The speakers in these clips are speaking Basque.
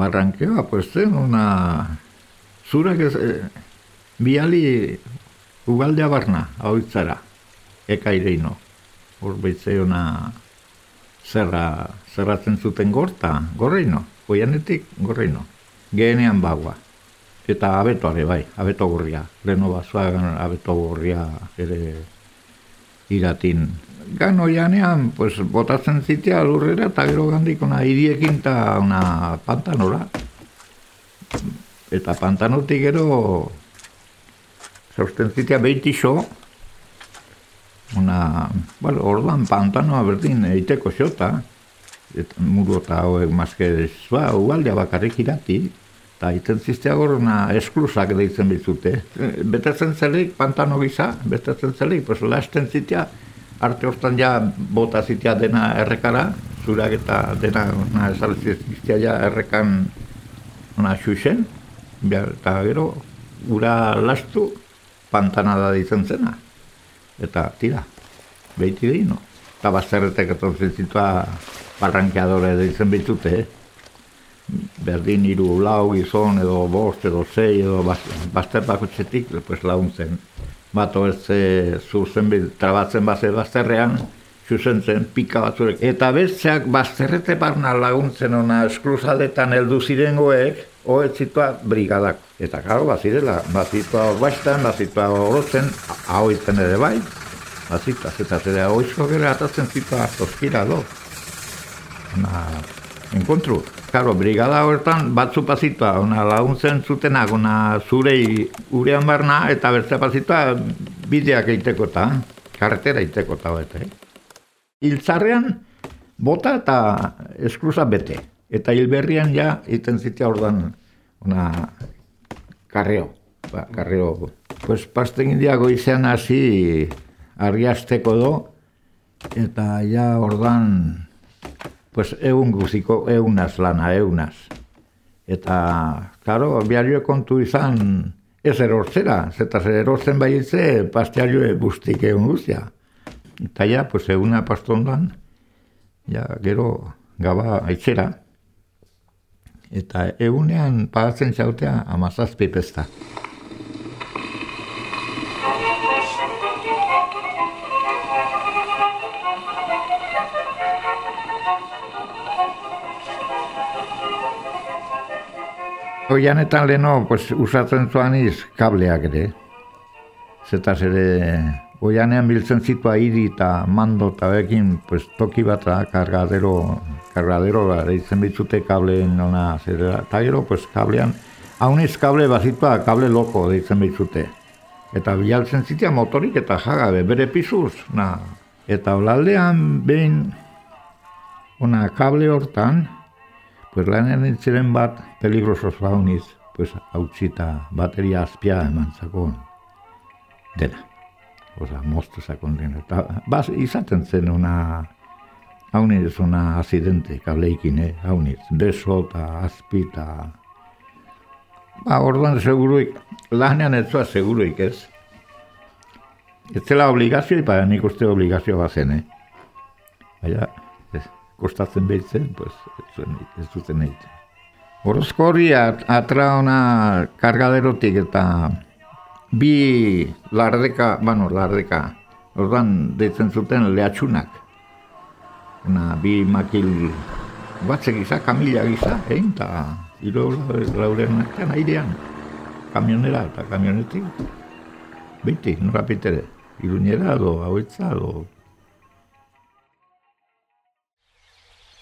barrankeoa, pues zen, una... Zurak ez... Eh, biali ugaldea barna, hau itzara, eka ireino. Hor behitze una zerra, zerratzen zuten gorta, gorreino, oianetik gorreino. Gehenean bagua. Eta abetoare bai, abeto gorria. Leno bazuagan abeto gorria ere iratin. Gan oianean, pues, botatzen zitea lurrera eta gero gandik una iriekin eta una pantanora. Eta pantanotik gero zausten zitea behitixo, una, bueno, orduan pantanoa berdin eiteko xota, eta muru eta hauek mazke zua, ualdea bakarrik irati, eta iten ziztea gorna esklusak deitzen bizute. Betetzen zelik, pantano gisa, betetzen zelik, pues lasten zitea, arte hortan ja bota zitea dena errekara, zurak eta dena na, zitea ja errekan ona xuxen, eta gero, ura lastu, pantanada ditzen zena. Eta tira, behiti dino. Eta bazterretek etortzen zitua barrankeadore ditzen bitute, eh? Berdin iru lau gizon edo bost edo zei edo bazter bako txetik, pues launtzen. Bato ez zuzen bit, trabatzen baze bazterrean, zuzen zen, pika batzurek. Eta besteak bazterrete barna laguntzen ona eskluzaletan heldu zirengoek, oet zitua brigadak. Eta karo, bazirela, bazitua hor bastan, bazitua horotzen, izten ere bai, bazitua, eta zera oizko gero atatzen zitua toskira do. Na, enkontru. Karo, brigada horretan batzu pazitua, ona laguntzen zutenak, ona zurei urean barna, eta bertzea pazitua bideak eiteko eta, karretera eiteko eta bete. Iltzarrean, bota eta esklusa bete. Eta hilberrian ja, iten zitea ordan, una karreo, ba, karreo. Pues pasten indiago izan hasi arriasteko do, eta ja ordan, pues egun guziko, eunaz lana, eunaz. Eta, claro, biario kontu izan, ez erortzera, zeta zer erortzen baietze, pasteario bustik egun guztia. Eta ja, pues eguna pastondan, ja, gero, gaba, aitzera, eta egunean pagatzen zautea amazazpi pesta. Oianetan leheno, pues, usatzen zuan iz, kableak ere. Zetaz ere, oianean biltzen zitua hiri eta mando eta bekin, pues, toki bat kargadero kargadero da, deitzen bitzute kable nona zera. Eta gero, pues, kablean, hauniz kable bazitua, kable loko deitzen bitzute. Eta bialtzen zitea motorik eta jagabe, bere pizuz, na. Eta olaldean behin, ona kable hortan, pues lanen entziren bat peligroso hauniz, pues hautsita bateria azpia eman zakon. Dena. Osa, moztu zakon dena. Eta, baz, izaten zen una hauniz una asidente kableikin, eh? hauniz, beso eta azpi eta... Ba, orduan seguruik, lanean ez zua seguruik ez. Ez zela obligazio, ipa nik uste obligazio bazen, eh? Baina, kostatzen behitzen, pues, ez, zuten egiten. Horozko hori atra ona kargaderotik eta bi lardeka, bueno, lardeka, orduan deitzen zuten lehatxunak una bi makil batzek gisa, kamila gisa, egin, eta hilo lauren artean airean, kamionera eta kamionetik, beti, nora pitere, iruñera do, hauetza do.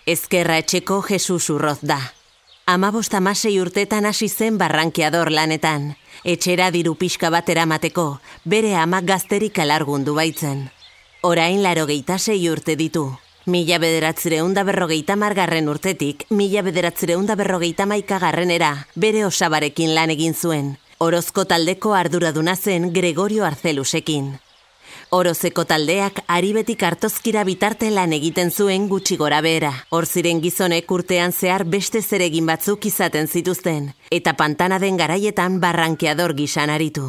Ezkerra etxeko Jesus urroz da. Amabost amasei urtetan hasi zen barrankeador lanetan. Etxera diru pixka bat eramateko, bere amak gazterik alargundu baitzen. Orain laro sei urte ditu. Mila bederatzireunda berrogeita margarren urtetik, mila bederatzireunda berrogeita maikagarrenera, bere osabarekin lan egin zuen. Orozko taldeko arduraduna zen Gregorio Arzelusekin. Orozeko taldeak aribetik hartozkira bitarte lan egiten zuen gutxi gora behera. Hor ziren gizonek urtean zehar beste zeregin batzuk izaten zituzten, eta pantana den garaietan barrankeador gisan aritu.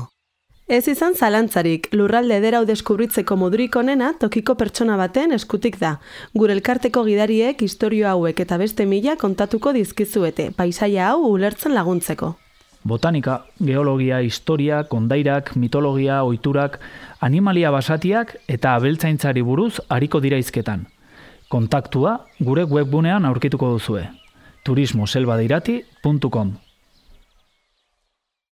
Ez izan zalantzarik, lurralde ederau deskubritzeko modurik onena tokiko pertsona baten eskutik da. Gure elkarteko gidariek historio hauek eta beste mila kontatuko dizkizuete, paisaia hau ulertzen laguntzeko. Botanika, geologia, historia, kondairak, mitologia, oiturak, animalia basatiak eta abeltzaintzari buruz hariko diraizketan. Kontaktua gure webgunean aurkituko duzue. turismoselbadeirati.com